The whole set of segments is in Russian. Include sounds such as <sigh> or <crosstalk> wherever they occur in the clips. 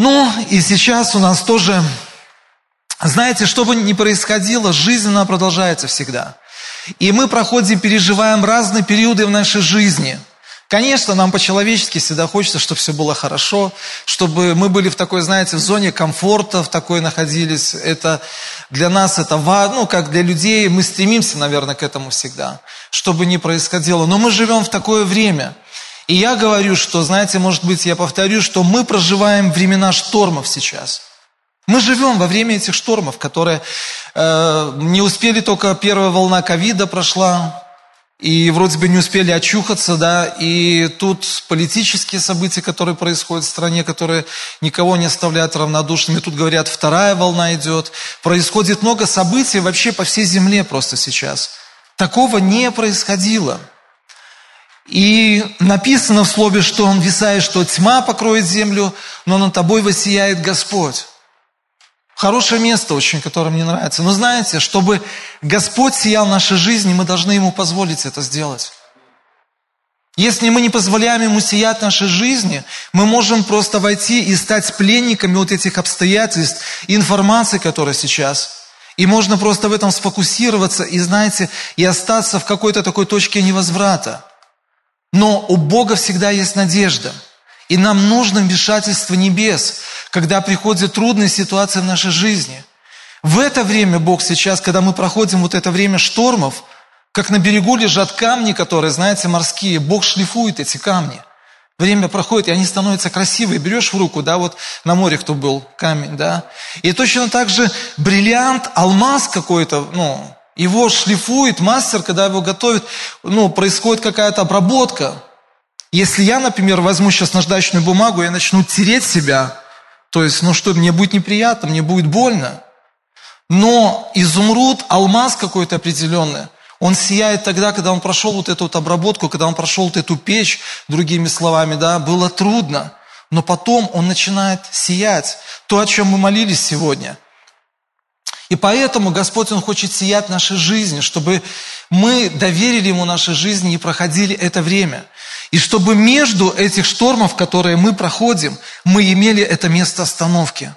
Ну, и сейчас у нас тоже, знаете, что бы ни происходило, жизнь, она продолжается всегда. И мы проходим, переживаем разные периоды в нашей жизни – Конечно, нам по-человечески всегда хочется, чтобы все было хорошо, чтобы мы были в такой, знаете, в зоне комфорта, в такой находились. Это для нас это важно, ну, как для людей, мы стремимся, наверное, к этому всегда, чтобы не происходило. Но мы живем в такое время. И я говорю, что, знаете, может быть, я повторю, что мы проживаем времена штормов сейчас. Мы живем во время этих штормов, которые э, не успели только первая волна ковида прошла, и вроде бы не успели очухаться, да, и тут политические события, которые происходят в стране, которые никого не оставляют равнодушными, тут говорят, вторая волна идет, происходит много событий вообще по всей земле просто сейчас. Такого не происходило. И написано в слове, что он висает, что тьма покроет землю, но над тобой воссияет Господь. Хорошее место очень, которое мне нравится. Но знаете, чтобы Господь сиял в нашей жизни, мы должны Ему позволить это сделать. Если мы не позволяем Ему сиять в нашей жизни, мы можем просто войти и стать пленниками вот этих обстоятельств, информации, которая сейчас. И можно просто в этом сфокусироваться и, знаете, и остаться в какой-то такой точке невозврата. Но у Бога всегда есть надежда – и нам нужно вмешательство небес, когда приходят трудные ситуации в нашей жизни. В это время Бог сейчас, когда мы проходим вот это время штормов, как на берегу лежат камни, которые, знаете, морские, Бог шлифует эти камни. Время проходит, и они становятся красивые. Берешь в руку, да, вот на море кто был, камень, да. И точно так же бриллиант, алмаз какой-то, ну, его шлифует мастер, когда его готовит, ну, происходит какая-то обработка. Если я, например, возьму сейчас наждачную бумагу, я начну тереть себя, то есть, ну что, мне будет неприятно, мне будет больно. Но изумруд, алмаз какой-то определенный, он сияет тогда, когда он прошел вот эту вот обработку, когда он прошел вот эту печь, другими словами, да, было трудно. Но потом он начинает сиять. То, о чем мы молились сегодня – и поэтому Господь, Он хочет сиять нашей жизни, чтобы мы доверили Ему нашей жизни и проходили это время. И чтобы между этих штормов, которые мы проходим, мы имели это место остановки.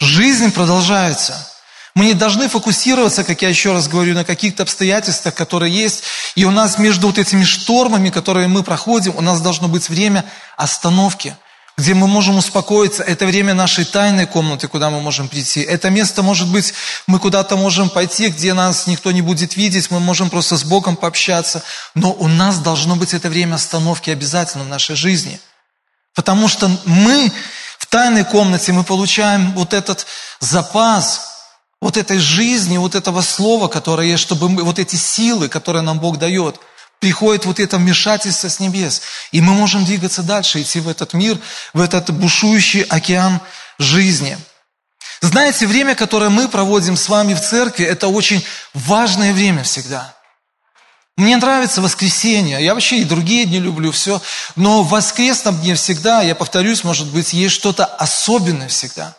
Жизнь продолжается. Мы не должны фокусироваться, как я еще раз говорю, на каких-то обстоятельствах, которые есть. И у нас между вот этими штормами, которые мы проходим, у нас должно быть время остановки – где мы можем успокоиться. Это время нашей тайной комнаты, куда мы можем прийти. Это место, может быть, мы куда-то можем пойти, где нас никто не будет видеть, мы можем просто с Богом пообщаться. Но у нас должно быть это время остановки обязательно в нашей жизни. Потому что мы в тайной комнате, мы получаем вот этот запас, вот этой жизни, вот этого слова, которое есть, чтобы мы, вот эти силы, которые нам Бог дает – приходит вот это вмешательство с небес. И мы можем двигаться дальше, идти в этот мир, в этот бушующий океан жизни. Знаете, время, которое мы проводим с вами в церкви, это очень важное время всегда. Мне нравится воскресенье, я вообще и другие дни люблю, все. Но в воскресном дне всегда, я повторюсь, может быть, есть что-то особенное всегда.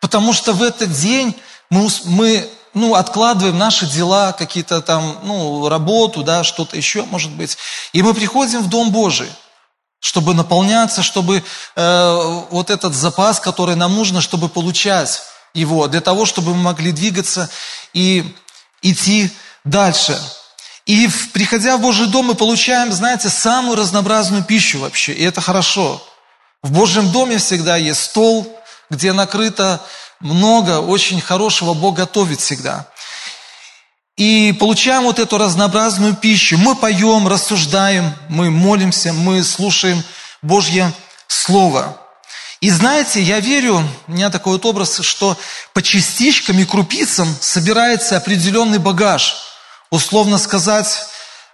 Потому что в этот день мы, мы ну, откладываем наши дела, какие-то там, ну, работу, да, что-то еще, может быть. И мы приходим в Дом Божий, чтобы наполняться, чтобы э, вот этот запас, который нам нужно, чтобы получать его, для того, чтобы мы могли двигаться и идти дальше. И приходя в Божий дом, мы получаем, знаете, самую разнообразную пищу вообще, и это хорошо. В Божьем доме всегда есть стол, где накрыто много очень хорошего Бог готовит всегда. И получаем вот эту разнообразную пищу. Мы поем, рассуждаем, мы молимся, мы слушаем Божье Слово. И знаете, я верю, у меня такой вот образ, что по частичкам и крупицам собирается определенный багаж. Условно сказать,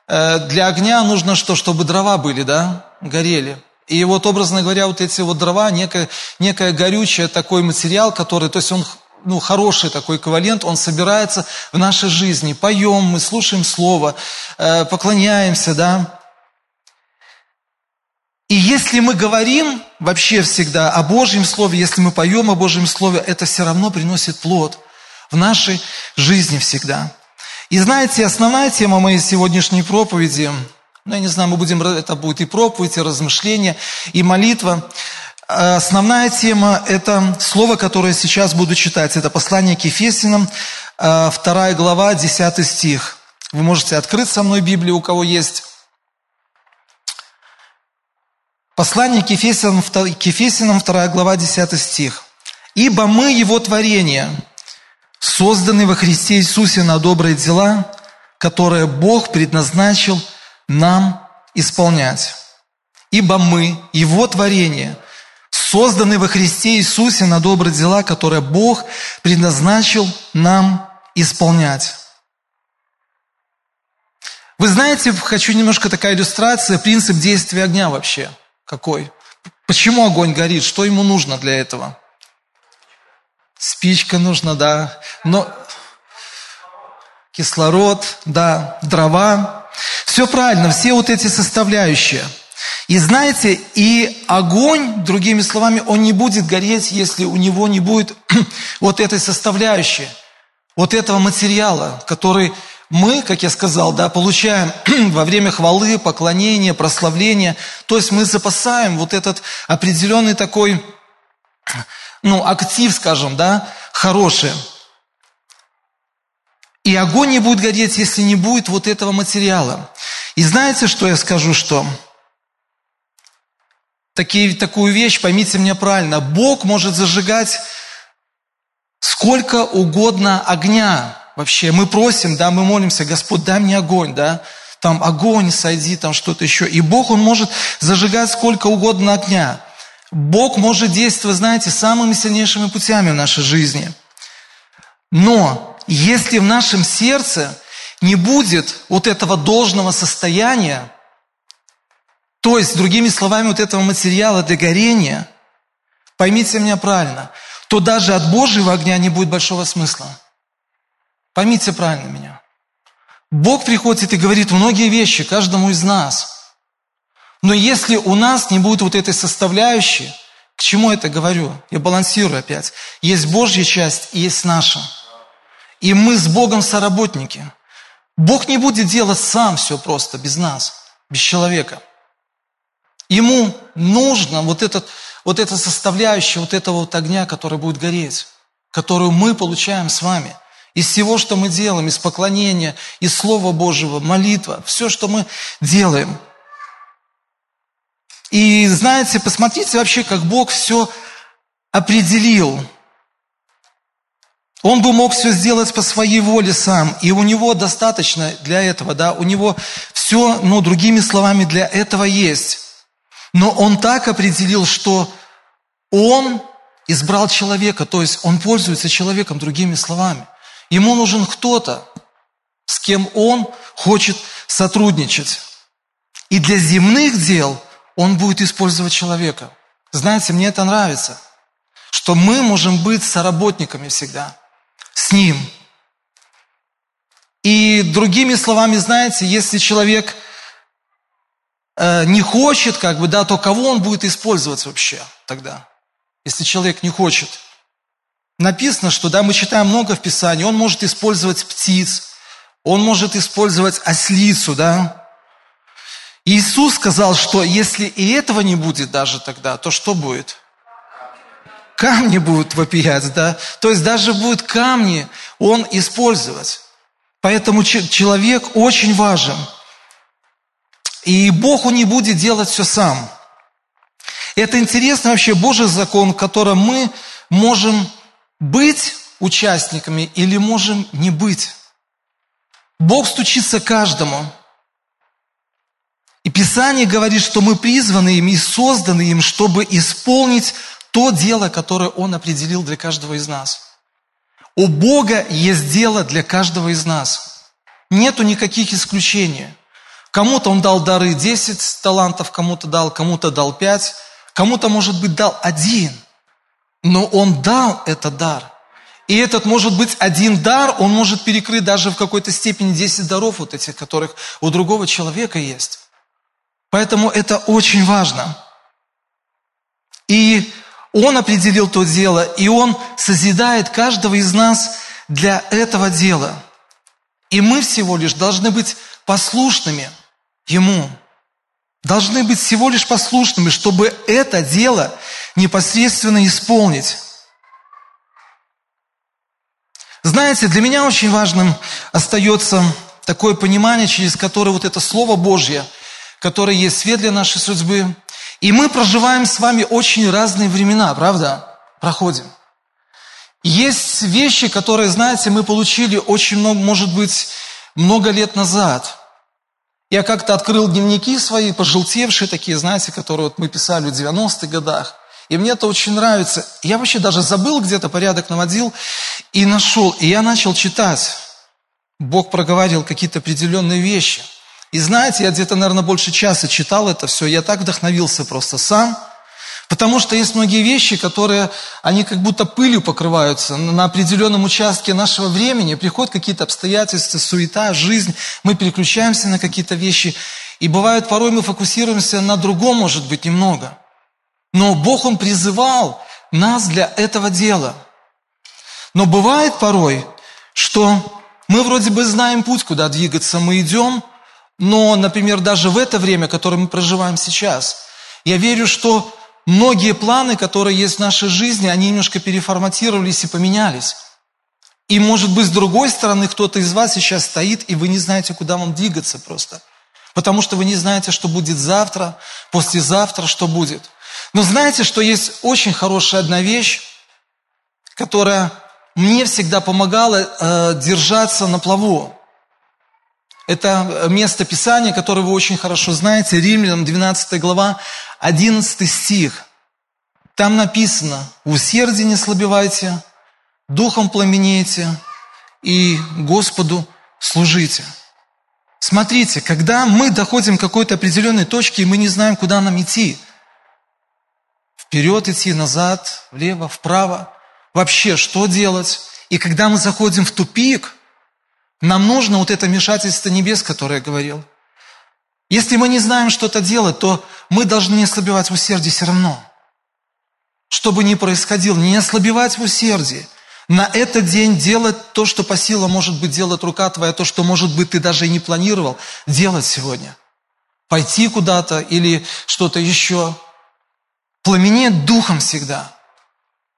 э, для огня нужно что, чтобы дрова были, да, горели. И вот, образно говоря, вот эти вот дрова, некое, некое горючее такой материал, который, то есть он ну, хороший такой эквивалент, он собирается в нашей жизни. Поем, мы слушаем Слово, э, поклоняемся, да. И если мы говорим вообще всегда о Божьем Слове, если мы поем о Божьем Слове, это все равно приносит плод в нашей жизни всегда. И знаете, основная тема моей сегодняшней проповеди – ну, я не знаю, мы будем, это будет и проповедь, и размышления, и молитва. Основная тема – это слово, которое сейчас буду читать. Это послание к Ефесиным, 2 э, глава, 10 стих. Вы можете открыть со мной Библию, у кого есть. Послание к Ефесиным, к Ефесиным 2 глава, 10 стих. «Ибо мы Его творение, созданы во Христе Иисусе на добрые дела, которые Бог предназначил нам исполнять. Ибо мы, Его творение, созданы во Христе Иисусе на добрые дела, которые Бог предназначил нам исполнять. Вы знаете, хочу немножко такая иллюстрация, принцип действия огня вообще. Какой? Почему огонь горит? Что ему нужно для этого? Спичка нужна, да. Но кислород, да, дрова. Все правильно, все вот эти составляющие. И знаете, и огонь, другими словами, он не будет гореть, если у него не будет <clears throat> вот этой составляющей, вот этого материала, который мы, как я сказал, да, получаем <clears throat> во время хвалы, поклонения, прославления. То есть мы запасаем вот этот определенный такой, ну, актив, скажем, да, хороший. И огонь не будет гореть, если не будет вот этого материала. И знаете, что я скажу, что? Такие, такую вещь, поймите меня правильно, Бог может зажигать сколько угодно огня. Вообще, мы просим, да, мы молимся, Господь, дай мне огонь, да, там огонь, сойди, там что-то еще. И Бог, Он может зажигать сколько угодно огня. Бог может действовать, знаете, самыми сильнейшими путями в нашей жизни. Но если в нашем сердце не будет вот этого должного состояния, то есть, другими словами, вот этого материала для горения, поймите меня правильно, то даже от Божьего огня не будет большого смысла. Поймите правильно меня. Бог приходит и говорит многие вещи каждому из нас. Но если у нас не будет вот этой составляющей, к чему это говорю? Я балансирую опять. Есть Божья часть и есть наша. И мы с Богом соработники. Бог не будет делать сам все просто, без нас, без человека. Ему нужно вот, этот, вот эта составляющая, вот этого вот огня, который будет гореть, которую мы получаем с вами. Из всего, что мы делаем, из поклонения, из Слова Божьего, молитва, все, что мы делаем. И знаете, посмотрите вообще, как Бог все определил – он бы мог все сделать по своей воле сам, и у него достаточно для этого, да, у него все, ну, другими словами, для этого есть. Но он так определил, что он избрал человека, то есть он пользуется человеком, другими словами. Ему нужен кто-то, с кем он хочет сотрудничать. И для земных дел он будет использовать человека. Знаете, мне это нравится, что мы можем быть соработниками всегда – с Ним. И другими словами, знаете, если человек э, не хочет, как бы, да, то кого он будет использовать вообще тогда? Если человек не хочет. Написано, что, да, мы читаем много в Писании, он может использовать птиц, он может использовать ослицу, да. Иисус сказал, что если и этого не будет даже тогда, то что будет? Камни будут вопиять, да, то есть даже будут камни он использовать. Поэтому человек очень важен. И Бог он не будет делать все сам. Это интересно вообще Божий закон, в котором мы можем быть участниками или можем не быть. Бог стучится каждому. И Писание говорит, что мы призваны им и созданы им, чтобы исполнить то дело, которое Он определил для каждого из нас. У Бога есть дело для каждого из нас. Нету никаких исключений. Кому-то Он дал дары 10 талантов, кому-то дал, кому-то дал 5, кому-то, может быть, дал один. Но Он дал этот дар. И этот может быть один дар, он может перекрыть даже в какой-то степени 10 даров вот этих, которых у другого человека есть. Поэтому это очень важно. И он определил то дело, и Он созидает каждого из нас для этого дела. И мы всего лишь должны быть послушными Ему. должны быть всего лишь послушными, чтобы это дело непосредственно исполнить. Знаете, для меня очень важным остается такое понимание, через которое вот это Слово Божье, которое есть свет для нашей судьбы. И мы проживаем с вами очень разные времена, правда? Проходим. Есть вещи, которые, знаете, мы получили очень много, может быть, много лет назад. Я как-то открыл дневники свои, пожелтевшие такие, знаете, которые вот мы писали в 90-х годах. И мне это очень нравится. Я вообще даже забыл, где-то порядок наводил и нашел. И я начал читать. Бог проговорил какие-то определенные вещи. И знаете, я где-то, наверное, больше часа читал это все. Я так вдохновился просто сам – Потому что есть многие вещи, которые, они как будто пылью покрываются на определенном участке нашего времени. Приходят какие-то обстоятельства, суета, жизнь. Мы переключаемся на какие-то вещи. И бывает, порой мы фокусируемся на другом, может быть, немного. Но Бог, Он призывал нас для этого дела. Но бывает порой, что мы вроде бы знаем путь, куда двигаться, мы идем, но, например, даже в это время, которое мы проживаем сейчас, я верю, что многие планы, которые есть в нашей жизни, они немножко переформатировались и поменялись. И, может быть, с другой стороны, кто-то из вас сейчас стоит, и вы не знаете, куда вам двигаться просто. Потому что вы не знаете, что будет завтра, послезавтра, что будет. Но знаете, что есть очень хорошая одна вещь, которая мне всегда помогала э, держаться на плаву. Это место Писания, которое вы очень хорошо знаете, Римлянам 12 глава, 11 стих. Там написано, в усердии не слабевайте, духом пламенейте и Господу служите. Смотрите, когда мы доходим к какой-то определенной точке, и мы не знаем, куда нам идти, вперед идти, назад, влево, вправо, вообще что делать? И когда мы заходим в тупик, нам нужно вот это вмешательство небес, которое я говорил. Если мы не знаем, что это делать, то мы должны не ослабевать в усердии все равно. Что бы ни происходило, не ослабевать в усердии. На этот день делать то, что по силам может быть делать рука твоя, то, что, может быть, ты даже и не планировал делать сегодня. Пойти куда-то или что-то еще. Пламенеть духом всегда.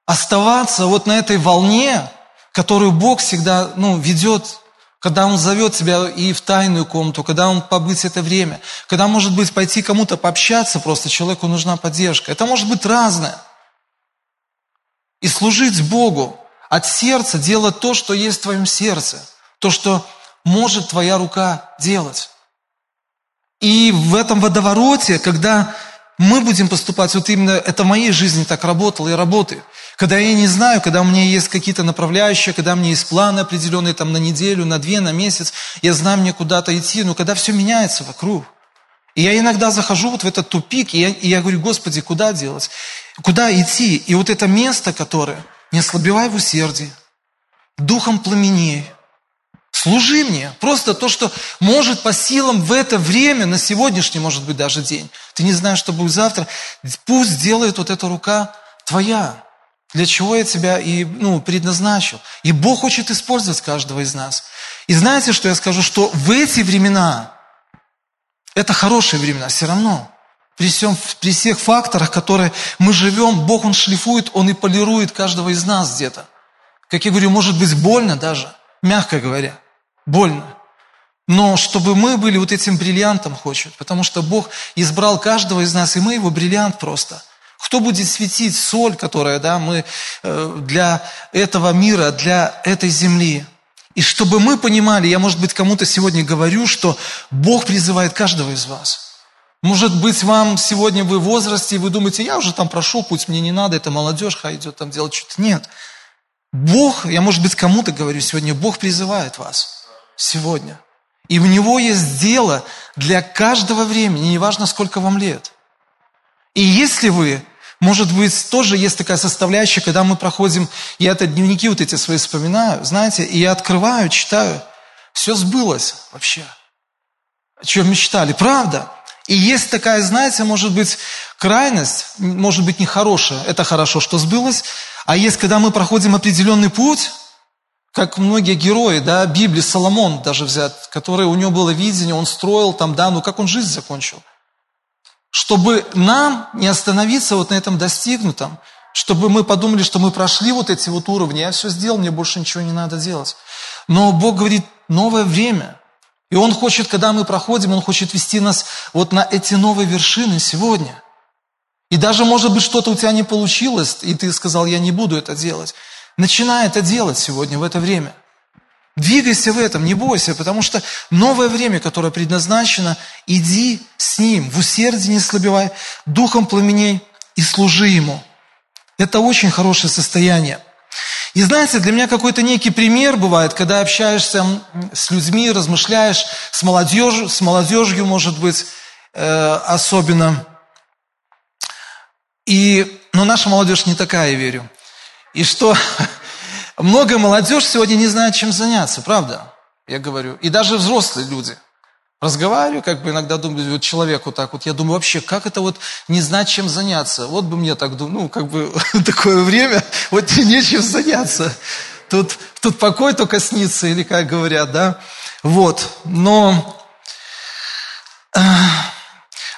Оставаться вот на этой волне, которую Бог всегда ну, ведет когда Он зовет тебя и в тайную комнату, когда Он побыть это время, когда, может быть, пойти кому-то пообщаться, просто человеку нужна поддержка. Это может быть разное. И служить Богу от сердца, делать то, что есть в твоем сердце, то, что может твоя рука делать. И в этом водовороте, когда мы будем поступать, вот именно это в моей жизни так работало и работает. Когда я не знаю, когда у меня есть какие-то направляющие, когда у меня есть планы определенные там на неделю, на две, на месяц, я знаю, мне куда-то идти, но когда все меняется вокруг. И я иногда захожу вот в этот тупик, и я, и я говорю, Господи, куда делать? Куда идти? И вот это место, которое, не ослабевай в усердии, духом пламеней, Служи мне. Просто то, что может по силам в это время, на сегодняшний, может быть, даже день. Ты не знаешь, что будет завтра. Пусть делает вот эта рука твоя. Для чего я тебя и ну, предназначил. И Бог хочет использовать каждого из нас. И знаете, что я скажу? Что в эти времена, это хорошие времена, все равно. При, всем, при всех факторах, которые мы живем, Бог, Он шлифует, Он и полирует каждого из нас где-то. Как я говорю, может быть больно даже, мягко говоря больно. Но чтобы мы были вот этим бриллиантом хочет, потому что Бог избрал каждого из нас, и мы его бриллиант просто. Кто будет светить соль, которая да, мы э, для этого мира, для этой земли? И чтобы мы понимали, я, может быть, кому-то сегодня говорю, что Бог призывает каждого из вас. Может быть, вам сегодня вы в возрасте, и вы думаете, я уже там прошел путь, мне не надо, это молодежь, идет там делать что-то. Нет. Бог, я, может быть, кому-то говорю сегодня, Бог призывает вас сегодня. И у него есть дело для каждого времени, неважно, сколько вам лет. И если вы, может быть, тоже есть такая составляющая, когда мы проходим, я это дневники вот эти свои вспоминаю, знаете, и я открываю, читаю, все сбылось вообще. О чем мечтали, правда? И есть такая, знаете, может быть, крайность, может быть, нехорошая. Это хорошо, что сбылось. А есть, когда мы проходим определенный путь, как многие герои, да, Библии, Соломон даже взят, который у него было видение, он строил там, да, ну как он жизнь закончил? чтобы нам не остановиться вот на этом достигнутом, чтобы мы подумали, что мы прошли вот эти вот уровни, я все сделал, мне больше ничего не надо делать. Но Бог говорит, новое время. И Он хочет, когда мы проходим, Он хочет вести нас вот на эти новые вершины сегодня. И даже, может быть, что-то у тебя не получилось, и ты сказал, я не буду это делать. Начинай это делать сегодня, в это время. Двигайся в этом, не бойся, потому что новое время, которое предназначено, иди с Ним, в усердии не слабевай, духом пламеней и служи Ему. Это очень хорошее состояние. И знаете, для меня какой-то некий пример бывает, когда общаешься с людьми, размышляешь, с молодежью, с молодежью может быть, э, особенно. И, но наша молодежь не такая, я верю. И что <laughs> много молодежь сегодня не знает, чем заняться, правда? Я говорю. И даже взрослые люди. Разговариваю, как бы иногда думаю, вот человеку так вот, я думаю, вообще, как это вот не знать, чем заняться? Вот бы мне так, ну, как бы <laughs> такое время, вот <laughs> нечем заняться. Тут, тут покой только снится, или как говорят, да? Вот, но э,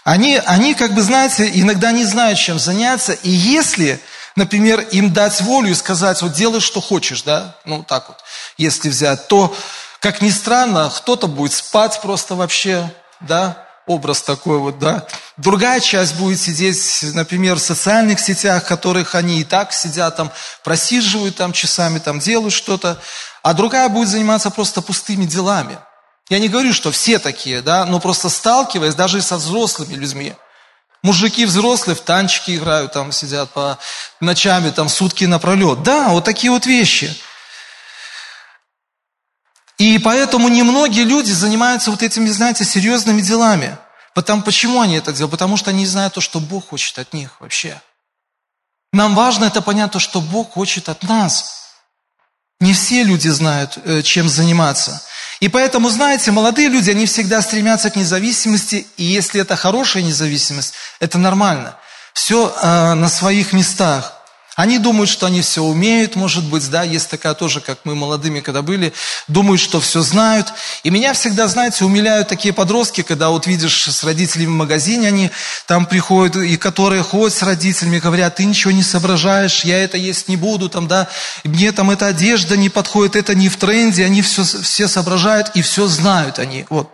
они, они, как бы, знаете, иногда не знают, чем заняться, и если например, им дать волю и сказать, вот делай, что хочешь, да, ну так вот, если взять, то, как ни странно, кто-то будет спать просто вообще, да, образ такой вот, да. Другая часть будет сидеть, например, в социальных сетях, в которых они и так сидят, там, просиживают там часами, там, делают что-то, а другая будет заниматься просто пустыми делами. Я не говорю, что все такие, да, но просто сталкиваясь даже и со взрослыми людьми – Мужики взрослые в танчики играют, там сидят по ночами, там сутки напролет. Да, вот такие вот вещи. И поэтому немногие люди занимаются вот этими, знаете, серьезными делами. Потому, почему они это делают? Потому что они знают то, что Бог хочет от них вообще. Нам важно это понять, то, что Бог хочет от нас. Не все люди знают, э, чем заниматься. И поэтому, знаете, молодые люди, они всегда стремятся к независимости, и если это хорошая независимость, это нормально. Все э, на своих местах. Они думают, что они все умеют, может быть, да, есть такая тоже, как мы молодыми когда были, думают, что все знают. И меня всегда, знаете, умиляют такие подростки, когда вот видишь с родителями в магазине, они там приходят, и которые ходят с родителями, говорят, ты ничего не соображаешь, я это есть не буду, там, да, мне там эта одежда не подходит, это не в тренде, они все, все соображают и все знают они, вот,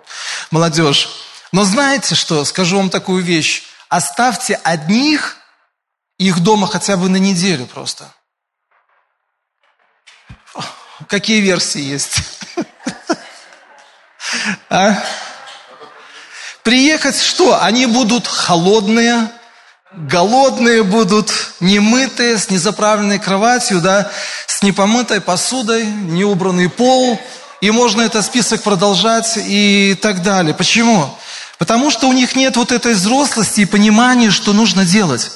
молодежь. Но знаете что, скажу вам такую вещь, оставьте одних их дома хотя бы на неделю просто. Какие версии есть? А? Приехать что? Они будут холодные, голодные будут, немытые, с незаправленной кроватью, да, с непомытой посудой, неубранный пол. И можно этот список продолжать и так далее. Почему? Потому что у них нет вот этой взрослости и понимания, что нужно делать.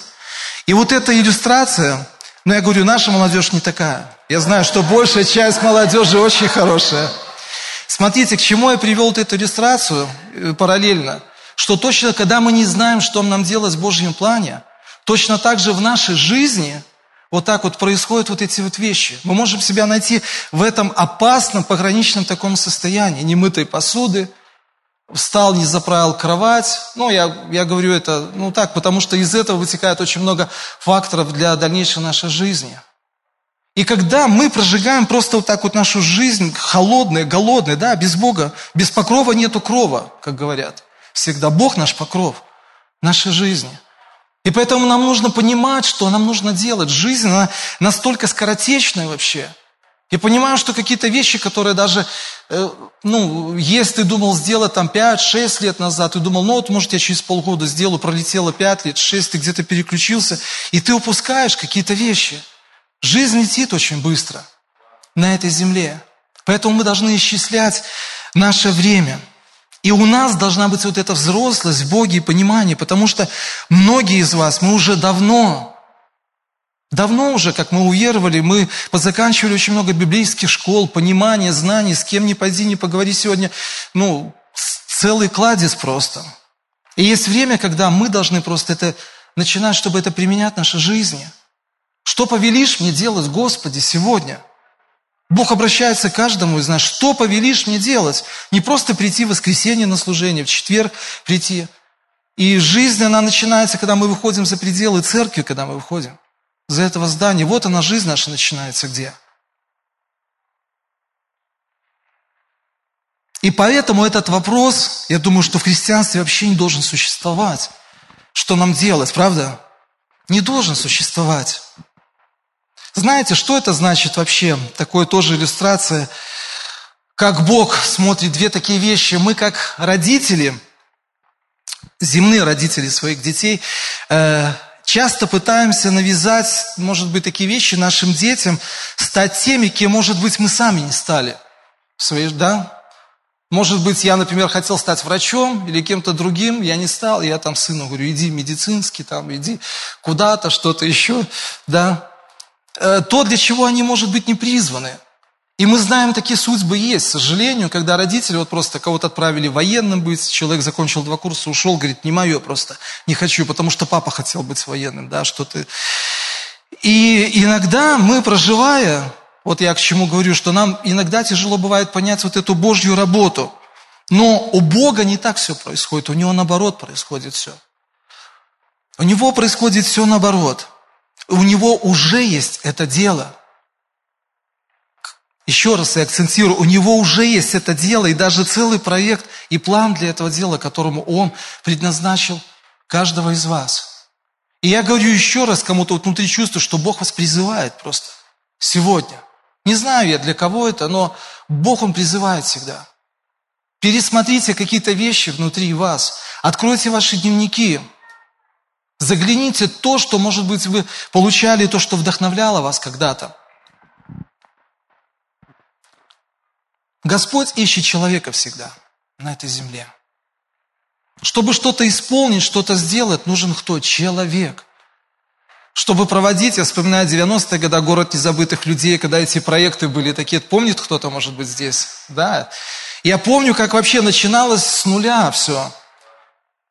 И вот эта иллюстрация, ну я говорю, наша молодежь не такая. Я знаю, что большая часть молодежи очень хорошая. Смотрите, к чему я привел вот эту иллюстрацию э, параллельно. Что точно, когда мы не знаем, что нам делать в Божьем плане, точно так же в нашей жизни вот так вот происходят вот эти вот вещи. Мы можем себя найти в этом опасном, пограничном таком состоянии. Немытой посуды, встал, не заправил кровать. Ну, я, я говорю это, ну так, потому что из этого вытекает очень много факторов для дальнейшей нашей жизни. И когда мы прожигаем просто вот так вот нашу жизнь, холодная, голодная, да, без Бога, без покрова нету крова, как говорят. Всегда Бог наш покров нашей жизни. И поэтому нам нужно понимать, что нам нужно делать. Жизнь, она настолько скоротечная вообще – я понимаю, что какие-то вещи, которые даже, э, ну, если ты думал сделать там 5-6 лет назад, ты думал, ну вот, может, я через полгода сделаю, пролетело 5 лет, 6, ты где-то переключился, и ты упускаешь какие-то вещи. Жизнь летит очень быстро на этой земле. Поэтому мы должны исчислять наше время. И у нас должна быть вот эта взрослость в Боге и понимание, потому что многие из вас, мы уже давно Давно уже, как мы уверовали, мы позаканчивали очень много библейских школ, понимания, знаний, с кем ни пойди, не поговори сегодня. Ну, целый кладезь просто. И есть время, когда мы должны просто это начинать, чтобы это применять в нашей жизни. Что повелишь мне делать, Господи, сегодня? Бог обращается к каждому из нас. Что повелишь мне делать? Не просто прийти в воскресенье на служение, в четверг прийти. И жизнь, она начинается, когда мы выходим за пределы церкви, когда мы выходим за этого здания. Вот она, жизнь наша начинается где? И поэтому этот вопрос, я думаю, что в христианстве вообще не должен существовать. Что нам делать, правда? Не должен существовать. Знаете, что это значит вообще? Такое тоже иллюстрация, как Бог смотрит две такие вещи. Мы как родители, земные родители своих детей, э, часто пытаемся навязать, может быть, такие вещи нашим детям, стать теми, кем, может быть, мы сами не стали. Свои, да? Может быть, я, например, хотел стать врачом или кем-то другим, я не стал, я там сыну говорю, иди медицинский, там, иди куда-то, что-то еще, да. Э, то, для чего они, может быть, не призваны. И мы знаем, такие судьбы есть, к сожалению, когда родители вот просто кого-то отправили военным быть, человек закончил два курса, ушел, говорит, не мое просто, не хочу, потому что папа хотел быть военным, да, что-то. И иногда мы, проживая вот я к чему говорю, что нам иногда тяжело бывает понять вот эту Божью работу. Но у Бога не так все происходит, у Него наоборот происходит все. У Него происходит все наоборот. У Него уже есть это дело. Еще раз я акцентирую, у Него уже есть это дело, и даже целый проект и план для этого дела, которому Он предназначил каждого из вас. И я говорю еще раз кому-то вот внутри чувствую, что Бог вас призывает просто сегодня – не знаю я, для кого это, но Бог, Он призывает всегда. Пересмотрите какие-то вещи внутри вас. Откройте ваши дневники. Загляните то, что, может быть, вы получали, то, что вдохновляло вас когда-то. Господь ищет человека всегда на этой земле. Чтобы что-то исполнить, что-то сделать, нужен кто? Человек чтобы проводить, я вспоминаю 90-е годы, город незабытых людей, когда эти проекты были такие, помнит кто-то, может быть, здесь? Да. Я помню, как вообще начиналось с нуля все.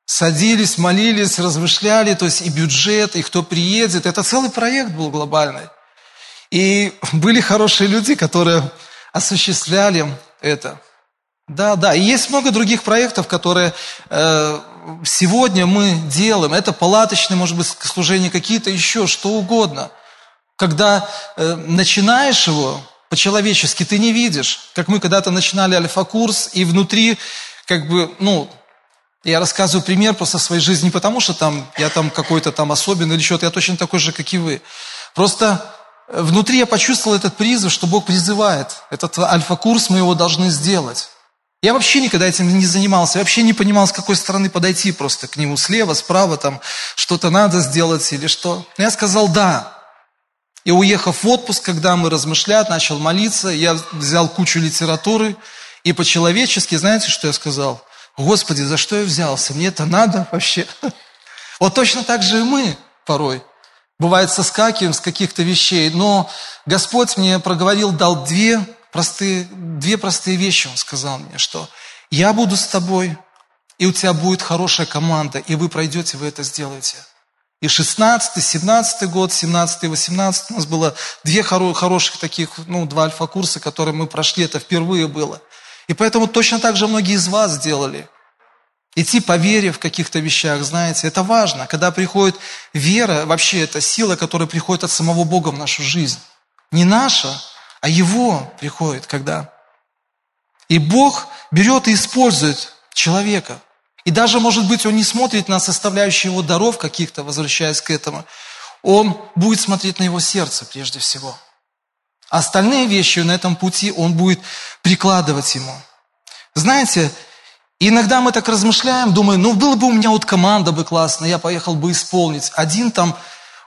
Садились, молились, размышляли, то есть и бюджет, и кто приедет. Это целый проект был глобальный. И были хорошие люди, которые осуществляли это. Да, да. И есть много других проектов, которые э, сегодня мы делаем. Это палаточное, может быть, служение, какие-то еще, что угодно. Когда э, начинаешь его по-человечески, ты не видишь. Как мы когда-то начинали альфа-курс, и внутри, как бы, ну, я рассказываю пример просто своей жизни, не потому что там я там какой-то там особенный или что-то, я точно такой же, как и вы. Просто внутри я почувствовал этот призыв, что Бог призывает. Этот альфа-курс мы его должны сделать. Я вообще никогда этим не занимался, я вообще не понимал, с какой стороны подойти просто к нему, слева, справа, там что-то надо сделать или что. Но я сказал «да». И уехав в отпуск, когда мы размышляли, начал молиться, я взял кучу литературы, и по-человечески, знаете, что я сказал? Господи, за что я взялся? Мне это надо вообще? <laughs> Вот точно так же и мы порой. Бывает, соскакиваем с каких-то вещей, но Господь мне проговорил, дал две простые, две простые вещи он сказал мне, что я буду с тобой, и у тебя будет хорошая команда, и вы пройдете, вы это сделаете. И 16 17 год, 17 18 у нас было две хоро- хороших таких, ну, два альфа-курса, которые мы прошли, это впервые было. И поэтому точно так же многие из вас сделали. Идти по вере в каких-то вещах, знаете, это важно. Когда приходит вера, вообще это сила, которая приходит от самого Бога в нашу жизнь. Не наша, а Его приходит когда? И Бог берет и использует человека. И даже, может быть, Он не смотрит на составляющие его даров каких-то, возвращаясь к этому. Он будет смотреть на его сердце прежде всего. А остальные вещи на этом пути Он будет прикладывать ему. Знаете, иногда мы так размышляем, думаем, ну, было бы у меня вот команда бы классная, я поехал бы исполнить. Один там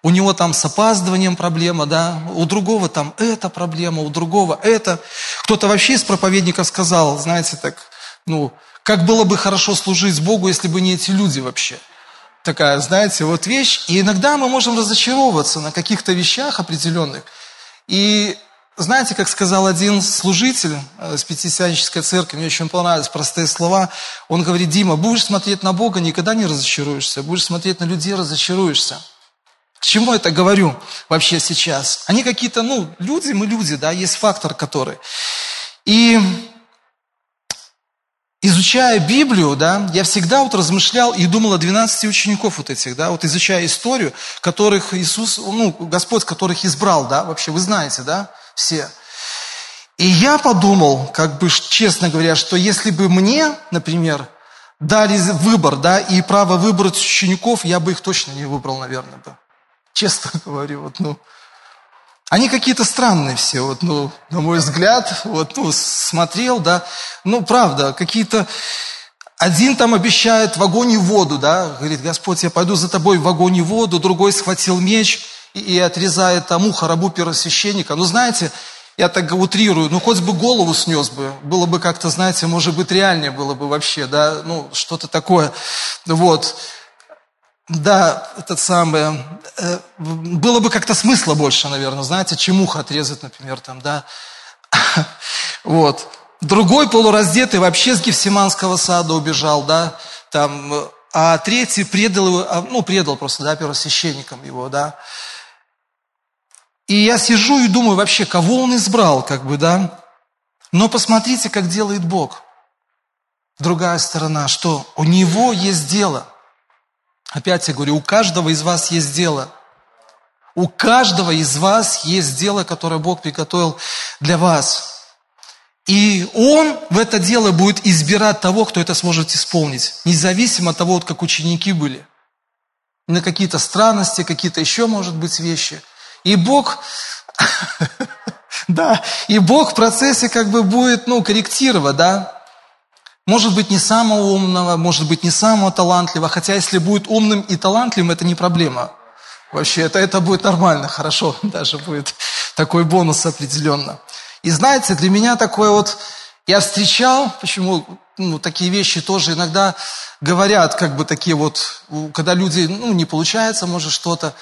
у него там с опаздыванием проблема, да, у другого там эта проблема, у другого это. Кто-то вообще из проповедников сказал, знаете, так, ну, как было бы хорошо служить Богу, если бы не эти люди вообще. Такая, знаете, вот вещь. И иногда мы можем разочаровываться на каких-то вещах определенных. И знаете, как сказал один служитель э, с Пятидесятнической церкви, мне очень понравились простые слова, он говорит, Дима, будешь смотреть на Бога, никогда не разочаруешься, будешь смотреть на людей, разочаруешься. К чему это говорю вообще сейчас? Они какие-то, ну, люди, мы люди, да, есть фактор, который. И изучая Библию, да, я всегда вот размышлял и думал о 12 учеников вот этих, да, вот изучая историю, которых Иисус, ну, Господь, которых избрал, да, вообще, вы знаете, да, все. И я подумал, как бы, честно говоря, что если бы мне, например, дали выбор, да, и право выбрать учеников, я бы их точно не выбрал, наверное, бы. Честно <laughs> говорю, вот, ну, они какие-то странные все, вот, ну, на мой взгляд, вот, ну, смотрел, да, ну, правда, какие-то, один там обещает в огонь и воду, да, говорит, Господь, я пойду за тобой в огонь и воду, другой схватил меч и, и отрезает тому харабу первосвященника. Ну, знаете, я так утрирую, ну, хоть бы голову снес бы, было бы как-то, знаете, может быть, реальнее было бы вообще, да, ну, что-то такое, вот. Да, этот самый, э, было бы как-то смысла больше, наверное, знаете, чем ухо отрезать, например, там, да. <laughs> Вот. Другой полураздетый вообще с Гефсиманского сада убежал, да, там, а третий предал его, а, ну, предал просто, да, первосвященникам его, да. И я сижу и думаю вообще, кого он избрал, как бы, да. Но посмотрите, как делает Бог. Другая сторона, что у него есть дело – Опять я говорю, у каждого из вас есть дело. У каждого из вас есть дело, которое Бог приготовил для вас. И Он в это дело будет избирать того, кто это сможет исполнить, независимо от того, вот как ученики были. На какие-то странности, какие-то еще, может быть, вещи. И Бог, <laughs> да, и Бог в процессе как бы будет, ну, корректировать, да, может быть, не самого умного, может быть, не самого талантливого, хотя если будет умным и талантливым, это не проблема. Вообще, это, это будет нормально, хорошо, <laughs> даже будет такой бонус определенно. И знаете, для меня такое вот, я встречал, почему ну, такие вещи тоже иногда говорят, как бы такие вот, когда люди, ну, не получается, может, что-то,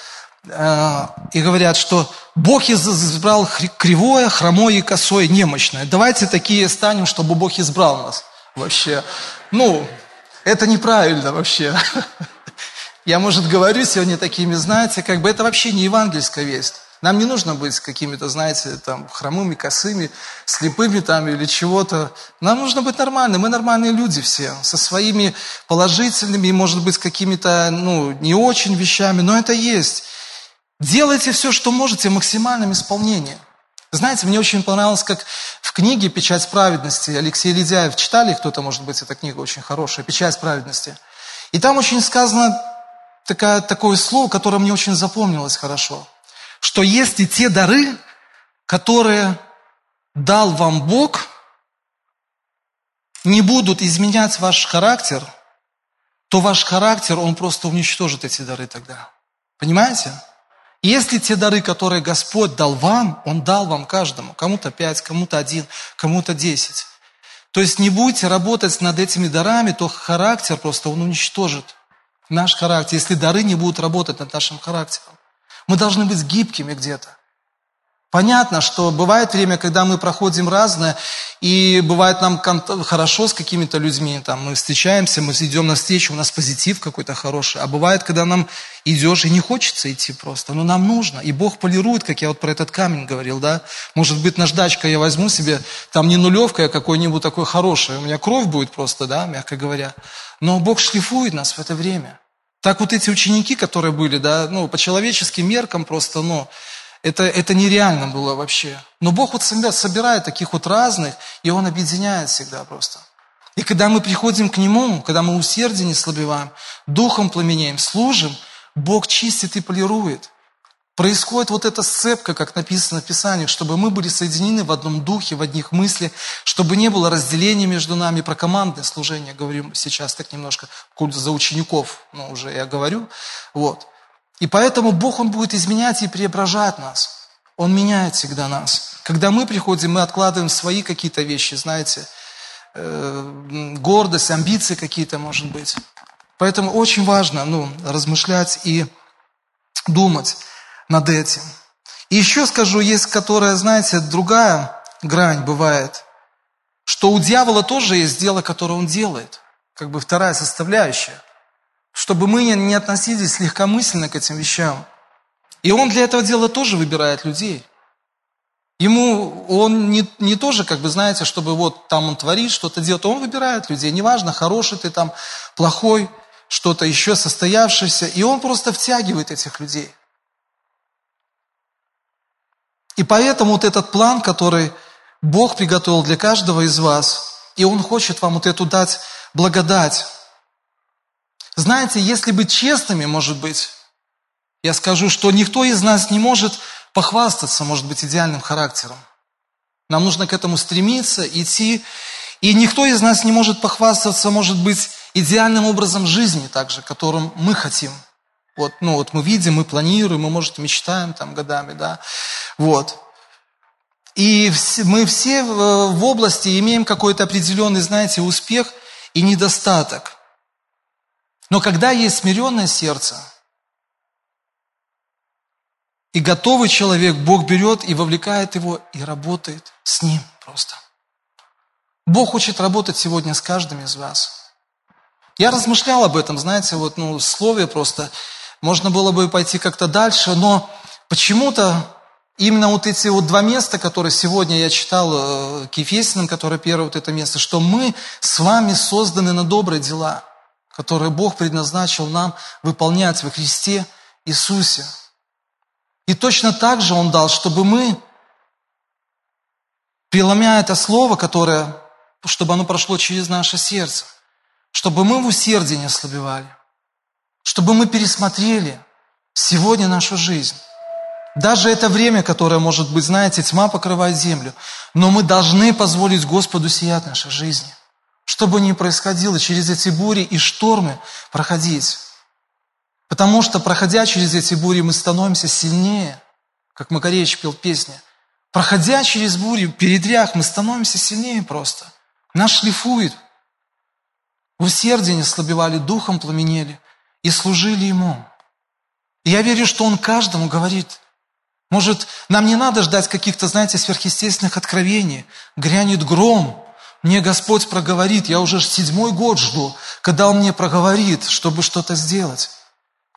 и говорят, что Бог избрал кривое, хромое и косое, немощное. Давайте такие станем, чтобы Бог избрал нас вообще. Ну, это неправильно вообще. <laughs> Я, может, говорю сегодня такими, знаете, как бы это вообще не евангельская весть. Нам не нужно быть какими-то, знаете, там, хромыми, косыми, слепыми там или чего-то. Нам нужно быть нормальными. Мы нормальные люди все, со своими положительными, может быть, какими-то, ну, не очень вещами, но это есть. Делайте все, что можете в максимальном исполнении. Знаете, мне очень понравилось, как в книге «Печать праведности» Алексей Ледяев, читали кто-то, может быть, эта книга очень хорошая, «Печать праведности». И там очень сказано такое, такое слово, которое мне очень запомнилось хорошо, что если те дары, которые дал вам Бог, не будут изменять ваш характер, то ваш характер, он просто уничтожит эти дары тогда. Понимаете? Если те дары, которые Господь дал вам, Он дал вам каждому, кому-то пять, кому-то один, кому-то десять. То есть не будете работать над этими дарами, то характер просто Он уничтожит. Наш характер, если дары не будут работать над нашим характером. Мы должны быть гибкими где-то. Понятно, что бывает время, когда мы проходим разное, и бывает нам хорошо с какими-то людьми, там, мы встречаемся, мы идем на встречу, у нас позитив какой-то хороший, а бывает, когда нам идешь и не хочется идти просто, но нам нужно, и Бог полирует, как я вот про этот камень говорил, да, может быть, наждачка я возьму себе, там не нулевка, а какой-нибудь такой хороший, у меня кровь будет просто, да, мягко говоря, но Бог шлифует нас в это время. Так вот эти ученики, которые были, да, ну, по человеческим меркам просто, ну, это, это нереально было вообще. Но Бог вот собирает таких вот разных, и Он объединяет всегда просто. И когда мы приходим к Нему, когда мы усердие не слабеваем, духом пламенеем, служим, Бог чистит и полирует. Происходит вот эта сцепка, как написано в Писании, чтобы мы были соединены в одном духе, в одних мыслях, чтобы не было разделения между нами, про командное служение говорим сейчас так немножко, за учеников, ну, уже я говорю, вот. И поэтому Бог, Он будет изменять и преображать нас. Он меняет всегда нас. Когда мы приходим, мы откладываем свои какие-то вещи, знаете, э, гордость, амбиции какие-то, может быть. Поэтому очень важно ну, размышлять и думать над этим. И еще скажу, есть которая, знаете, другая грань бывает, что у дьявола тоже есть дело, которое он делает. Как бы вторая составляющая – чтобы мы не относились легкомысленно к этим вещам. И он для этого дела тоже выбирает людей. Ему он не, не тоже, как бы, знаете, чтобы вот там он творит, что-то делает. Он выбирает людей, неважно, хороший ты там, плохой, что-то еще состоявшееся. И он просто втягивает этих людей. И поэтому вот этот план, который Бог приготовил для каждого из вас, и Он хочет вам вот эту дать благодать. Знаете, если быть честными, может быть, я скажу, что никто из нас не может похвастаться, может быть, идеальным характером. Нам нужно к этому стремиться, идти. И никто из нас не может похвастаться, может быть, идеальным образом жизни также, которым мы хотим. Вот, ну вот мы видим, мы планируем, мы, может, мечтаем там годами, да. Вот. И мы все в области имеем какой-то определенный, знаете, успех и недостаток. Но когда есть смиренное сердце, и готовый человек Бог берет и вовлекает его и работает с ним просто. Бог хочет работать сегодня с каждым из вас. Я размышлял об этом, знаете, вот ну, слове просто. Можно было бы пойти как-то дальше, но почему-то именно вот эти вот два места, которые сегодня я читал э, к Ефесиным, которое первое вот это место, что мы с вами созданы на добрые дела, которые Бог предназначил нам выполнять во Христе Иисусе. И точно так же Он дал, чтобы мы, преломя это слово, которое, чтобы оно прошло через наше сердце, чтобы мы в усердии не ослабевали, чтобы мы пересмотрели сегодня нашу жизнь. Даже это время, которое, может быть, знаете, тьма покрывает землю, но мы должны позволить Господу сиять нашей жизни. Что бы ни происходило, через эти бури и штормы проходить. Потому что, проходя через эти бури, мы становимся сильнее, как Макаревич пел песни. Проходя через бури, передрях, мы становимся сильнее просто. Нас шлифует. В усердии не слабевали, духом пламенели и служили Ему. И я верю, что Он каждому говорит. Может, нам не надо ждать каких-то, знаете, сверхъестественных откровений. Грянет гром, мне Господь проговорит, я уже седьмой год жду, когда Он мне проговорит, чтобы что-то сделать.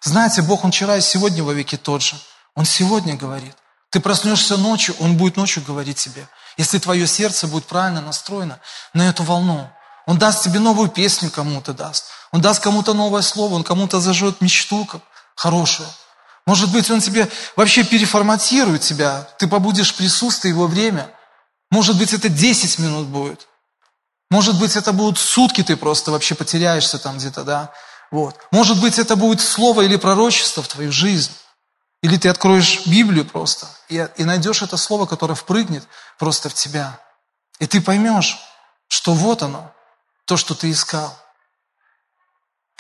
Знаете, Бог, Он вчера и сегодня во веки тот же. Он сегодня говорит. Ты проснешься ночью, Он будет ночью говорить тебе. Если твое сердце будет правильно настроено на эту волну. Он даст тебе новую песню кому-то даст. Он даст кому-то новое слово, он кому-то зажжет мечту хорошую. Может быть, он тебе вообще переформатирует тебя. Ты побудешь в присутствии его время. Может быть, это 10 минут будет. Может быть, это будут сутки, ты просто вообще потеряешься там где-то, да. Вот. Может быть, это будет слово или пророчество в твою жизнь. Или ты откроешь Библию просто и, и найдешь это слово, которое впрыгнет просто в тебя. И ты поймешь, что вот оно, то, что ты искал.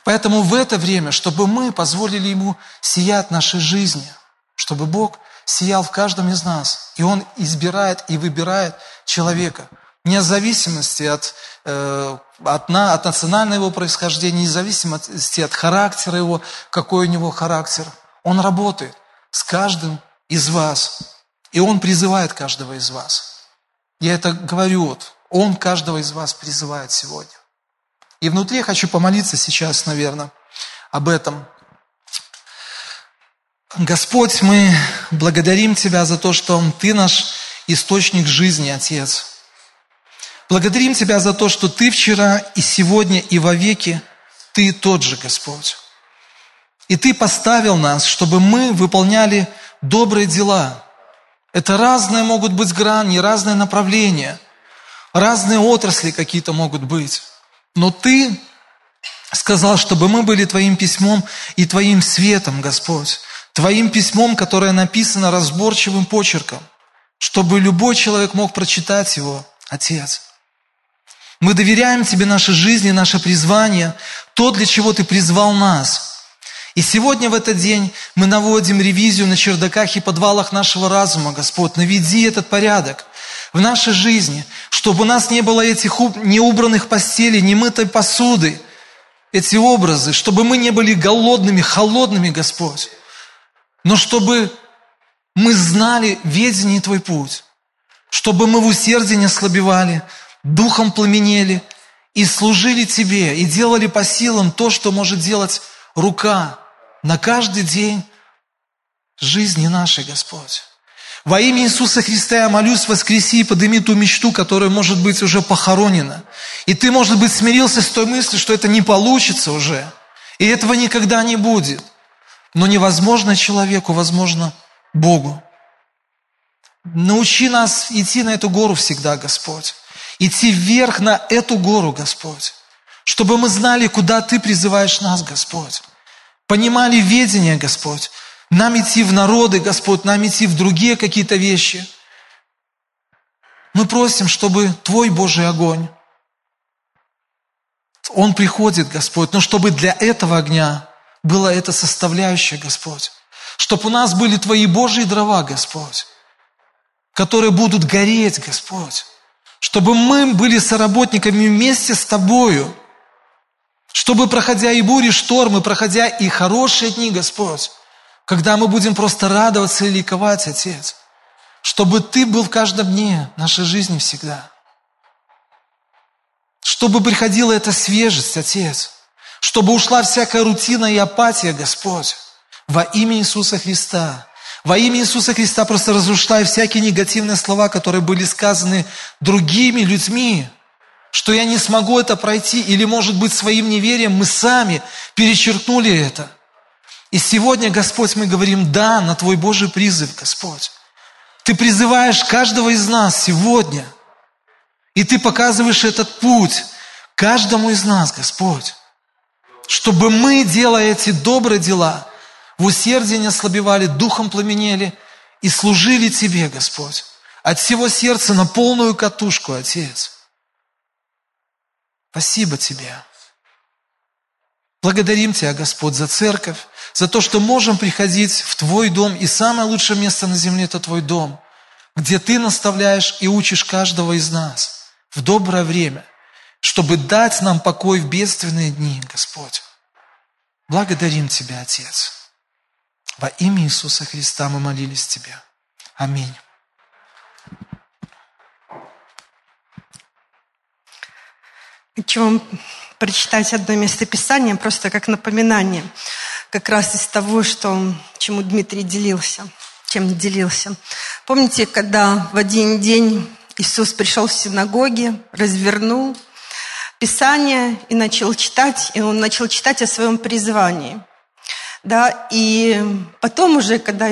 Поэтому в это время, чтобы мы позволили Ему сиять нашей жизни, чтобы Бог сиял в каждом из нас, и Он избирает и выбирает человека – вне зависимости от, э, от, на, от национального его происхождения, независимости от характера его, какой у него характер. Он работает с каждым из вас. И Он призывает каждого из вас. Я это говорю, вот, Он каждого из вас призывает сегодня. И внутри я хочу помолиться сейчас, наверное, об этом. Господь, мы благодарим Тебя за то, что Ты наш источник жизни, Отец. Благодарим Тебя за то, что Ты вчера и сегодня и вовеки Ты тот же, Господь. И Ты поставил нас, чтобы мы выполняли добрые дела. Это разные могут быть грани, разные направления, разные отрасли какие-то могут быть. Но Ты сказал, чтобы мы были Твоим письмом и Твоим светом, Господь. Твоим письмом, которое написано разборчивым почерком, чтобы любой человек мог прочитать его, Отец. Мы доверяем Тебе наши жизни, наше призвание, то, для чего Ты призвал нас. И сегодня в этот день мы наводим ревизию на чердаках и подвалах нашего разума, Господь. Наведи этот порядок в нашей жизни, чтобы у нас не было этих неубранных постелей, немытой посуды, эти образы, чтобы мы не были голодными, холодными, Господь, но чтобы мы знали ведение Твой путь, чтобы мы в усердии не ослабевали, духом пламенели и служили Тебе, и делали по силам то, что может делать рука на каждый день жизни нашей, Господь. Во имя Иисуса Христа я молюсь, воскреси и подними ту мечту, которая может быть уже похоронена. И ты, может быть, смирился с той мыслью, что это не получится уже. И этого никогда не будет. Но невозможно человеку, возможно Богу. Научи нас идти на эту гору всегда, Господь. Идти вверх на эту гору, Господь. Чтобы мы знали, куда Ты призываешь нас, Господь. Понимали ведение, Господь. Нам идти в народы, Господь, нам идти в другие какие-то вещи. Мы просим, чтобы Твой Божий огонь, Он приходит, Господь, но чтобы для этого огня была эта составляющая, Господь. Чтобы у нас были Твои Божьи дрова, Господь, которые будут гореть, Господь. Чтобы мы были соработниками вместе с Тобою. Чтобы, проходя и бури, штормы, проходя и хорошие дни, Господь, когда мы будем просто радоваться и ликовать, Отец, чтобы Ты был в каждом дне нашей жизни всегда. Чтобы приходила эта свежесть, Отец. Чтобы ушла всякая рутина и апатия, Господь. Во имя Иисуса Христа. Во имя Иисуса Христа просто разрушай всякие негативные слова, которые были сказаны другими людьми, что я не смогу это пройти, или, может быть, своим неверием мы сами перечеркнули это. И сегодня, Господь, мы говорим «да» на Твой Божий призыв, Господь. Ты призываешь каждого из нас сегодня, и Ты показываешь этот путь каждому из нас, Господь, чтобы мы, делая эти добрые дела, в усердии не ослабевали, духом пламенели и служили Тебе, Господь, от всего сердца на полную катушку, Отец. Спасибо Тебе. Благодарим Тебя, Господь, за церковь, за то, что можем приходить в Твой дом, и самое лучшее место на земле – это Твой дом, где Ты наставляешь и учишь каждого из нас в доброе время, чтобы дать нам покой в бедственные дни, Господь. Благодарим Тебя, Отец. Во имя Иисуса Христа мы молились Тебе. Аминь. Хочу вам прочитать одно местописание, просто как напоминание, как раз из того, что, чему Дмитрий делился, чем делился. Помните, когда в один день Иисус пришел в синагоге, развернул Писание и начал читать, и он начал читать о своем призвании – да, и потом уже, когда,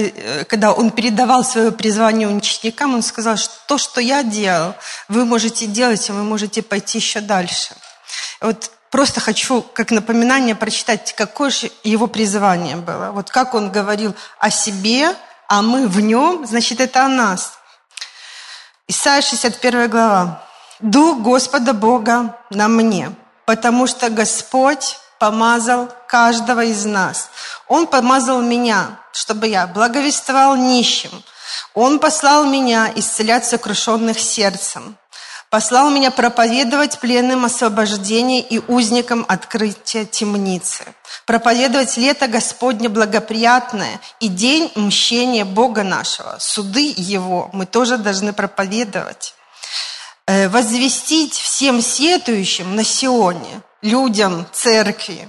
когда он передавал свое призвание ученикам, он сказал, что то, что я делал, вы можете делать, и вы можете пойти еще дальше. Вот просто хочу как напоминание прочитать, какое же его призвание было. Вот как он говорил о себе, а мы в нем, значит, это о нас. Исайя 61 глава. «Дух Господа Бога на мне, потому что Господь помазал каждого из нас. Он помазал меня, чтобы я благовествовал нищим. Он послал меня исцелять сокрушенных сердцем. Послал меня проповедовать пленным освобождение и узникам открытия темницы. Проповедовать лето Господне благоприятное и день мщения Бога нашего. Суды Его мы тоже должны проповедовать. Э, возвестить всем сетующим на Сионе – людям церкви,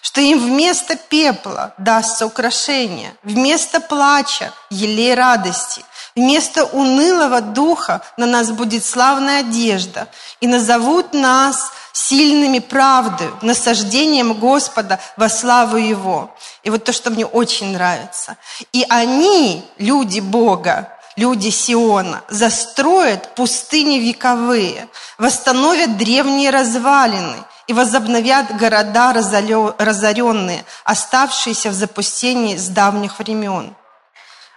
что им вместо пепла дастся украшение, вместо плача – елей радости, вместо унылого духа на нас будет славная одежда, и назовут нас сильными правдой, насаждением Господа во славу Его. И вот то, что мне очень нравится. И они, люди Бога, люди Сиона, застроят пустыни вековые, восстановят древние развалины – и возобновят города разоренные, оставшиеся в запустении с давних времен.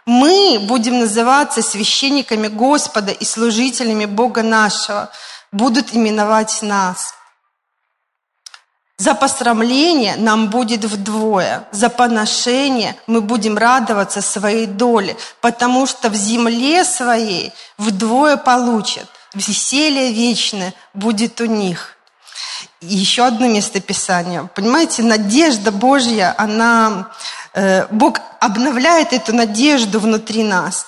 Мы будем называться священниками Господа и служителями Бога нашего, будут именовать нас. За посрамление нам будет вдвое, за поношение мы будем радоваться своей доле, потому что в земле своей вдвое получат, веселье вечное будет у них – еще одно местописание. Понимаете, надежда Божья, она, э, Бог обновляет эту надежду внутри нас.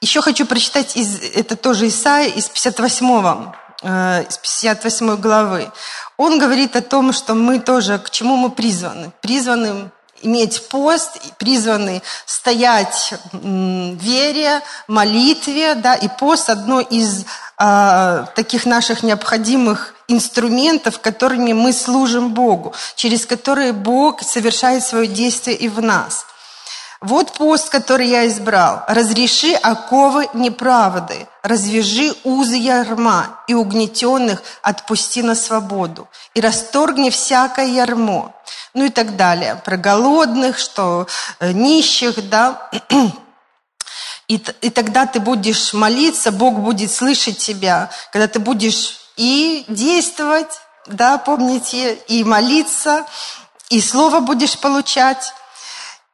Еще хочу прочитать, из, это тоже Исаия из 58, э, из 58 главы. Он говорит о том, что мы тоже, к чему мы призваны. Призваны иметь пост, призваны стоять в вере, молитве, да, и пост одно из а, таких наших необходимых инструментов, которыми мы служим Богу, через которые Бог совершает свое действие и в нас. Вот пост, который я избрал. Разреши оковы неправды, развяжи узы ярма, и угнетенных отпусти на свободу, и расторгни всякое ярмо. Ну и так далее. Про голодных, что э, нищих, да. <clears throat> И, и тогда ты будешь молиться, Бог будет слышать тебя, когда ты будешь и действовать, да, помните, и молиться, и слово будешь получать.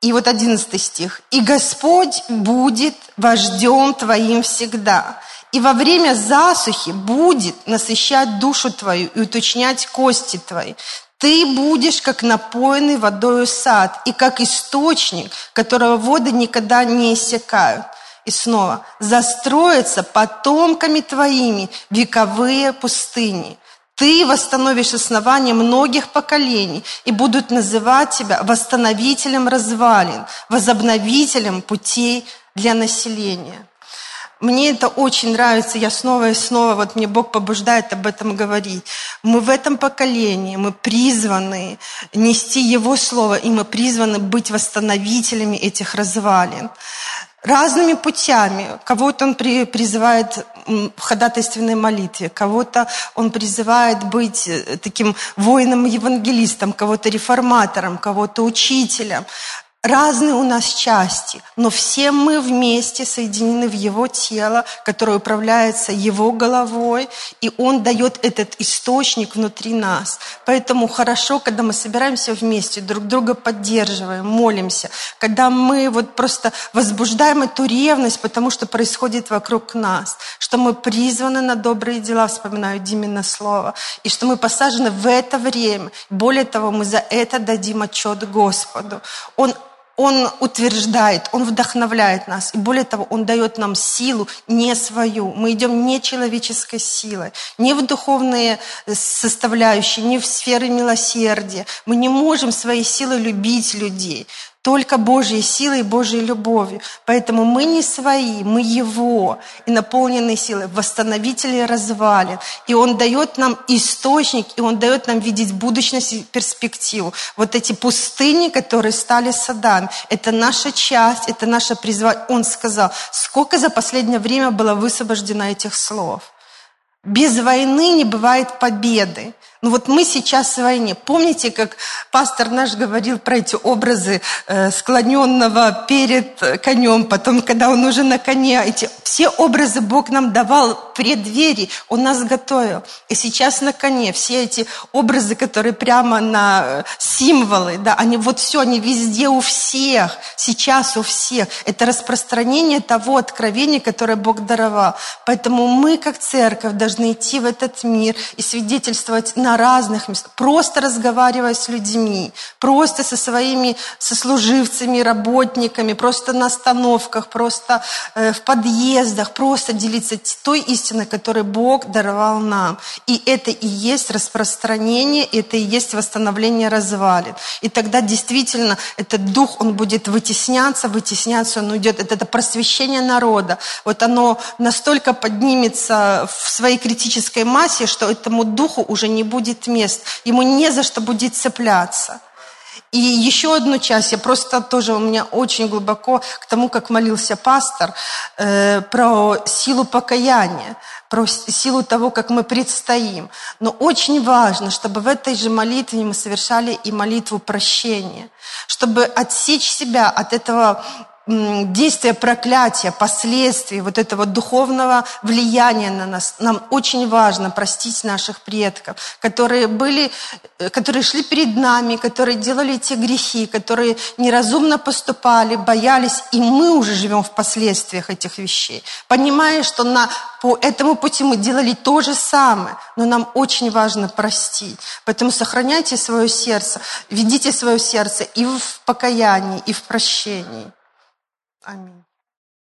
И вот одиннадцатый стих. «И Господь будет вождем твоим всегда, и во время засухи будет насыщать душу твою и уточнять кости твои. Ты будешь как напоенный водою сад, и как источник, которого воды никогда не иссякают». И снова, застроятся потомками твоими вековые пустыни. Ты восстановишь основания многих поколений и будут называть тебя восстановителем развалин, возобновителем путей для населения. Мне это очень нравится, я снова и снова, вот мне Бог побуждает об этом говорить. Мы в этом поколении, мы призваны нести Его Слово, и мы призваны быть восстановителями этих развалин разными путями. Кого-то он при, призывает в ходатайственной молитве, кого-то он призывает быть э, таким воином-евангелистом, кого-то реформатором, кого-то учителем. Разные у нас части, но все мы вместе соединены в Его тело, которое управляется Его головой, и Он дает этот источник внутри нас. Поэтому хорошо, когда мы собираемся вместе, друг друга поддерживаем, молимся, когда мы вот просто возбуждаем эту ревность, потому что происходит вокруг нас, что мы призваны на добрые дела, вспоминаю Димина слово, и что мы посажены в это время. Более того, мы за это дадим отчет Господу. Он он утверждает, Он вдохновляет нас. И более того, Он дает нам силу не свою. Мы идем не человеческой силой, не в духовные составляющие, не в сферы милосердия. Мы не можем своей силой любить людей. Только Божьей силой Божьей любовью. Поэтому мы не свои, мы Его. И наполненные силой, восстановители развалин. И Он дает нам источник, и Он дает нам видеть будущность и перспективу. Вот эти пустыни, которые стали садами, это наша часть, это наше призвание. Он сказал, сколько за последнее время было высвобождено этих слов. Без войны не бывает победы. Ну вот мы сейчас в войне. Помните, как пастор наш говорил про эти образы э, склоненного перед конем, потом, когда он уже на коне, эти все образы Бог нам давал в преддверии, Он нас готовил. И сейчас на коне все эти образы, которые прямо на э, символы, да, они вот все, они везде у всех, сейчас у всех. Это распространение того откровения, которое Бог даровал. Поэтому мы, как церковь, должны идти в этот мир и свидетельствовать на на разных местах, просто разговаривая с людьми, просто со своими сослуживцами, работниками, просто на остановках, просто э, в подъездах, просто делиться той истиной, которую Бог даровал нам. И это и есть распространение, это и есть восстановление развалин. И тогда действительно этот дух, он будет вытесняться, вытесняться, он уйдет. Это, это просвещение народа. Вот оно настолько поднимется в своей критической массе, что этому духу уже не будет будет мест, ему не за что будет цепляться. И еще одну часть, я просто тоже у меня очень глубоко к тому, как молился пастор, э, про силу покаяния, про силу того, как мы предстоим. Но очень важно, чтобы в этой же молитве мы совершали и молитву прощения, чтобы отсечь себя от этого действия проклятия, последствий вот этого духовного влияния на нас. Нам очень важно простить наших предков, которые были, э, которые шли перед нами, которые делали те грехи, которые неразумно поступали, боялись, и мы уже живем в последствиях этих вещей. Понимая, что на, по этому пути мы делали то же самое, но нам очень важно простить. Поэтому сохраняйте свое сердце, ведите свое сердце и в покаянии, и в прощении. Amém.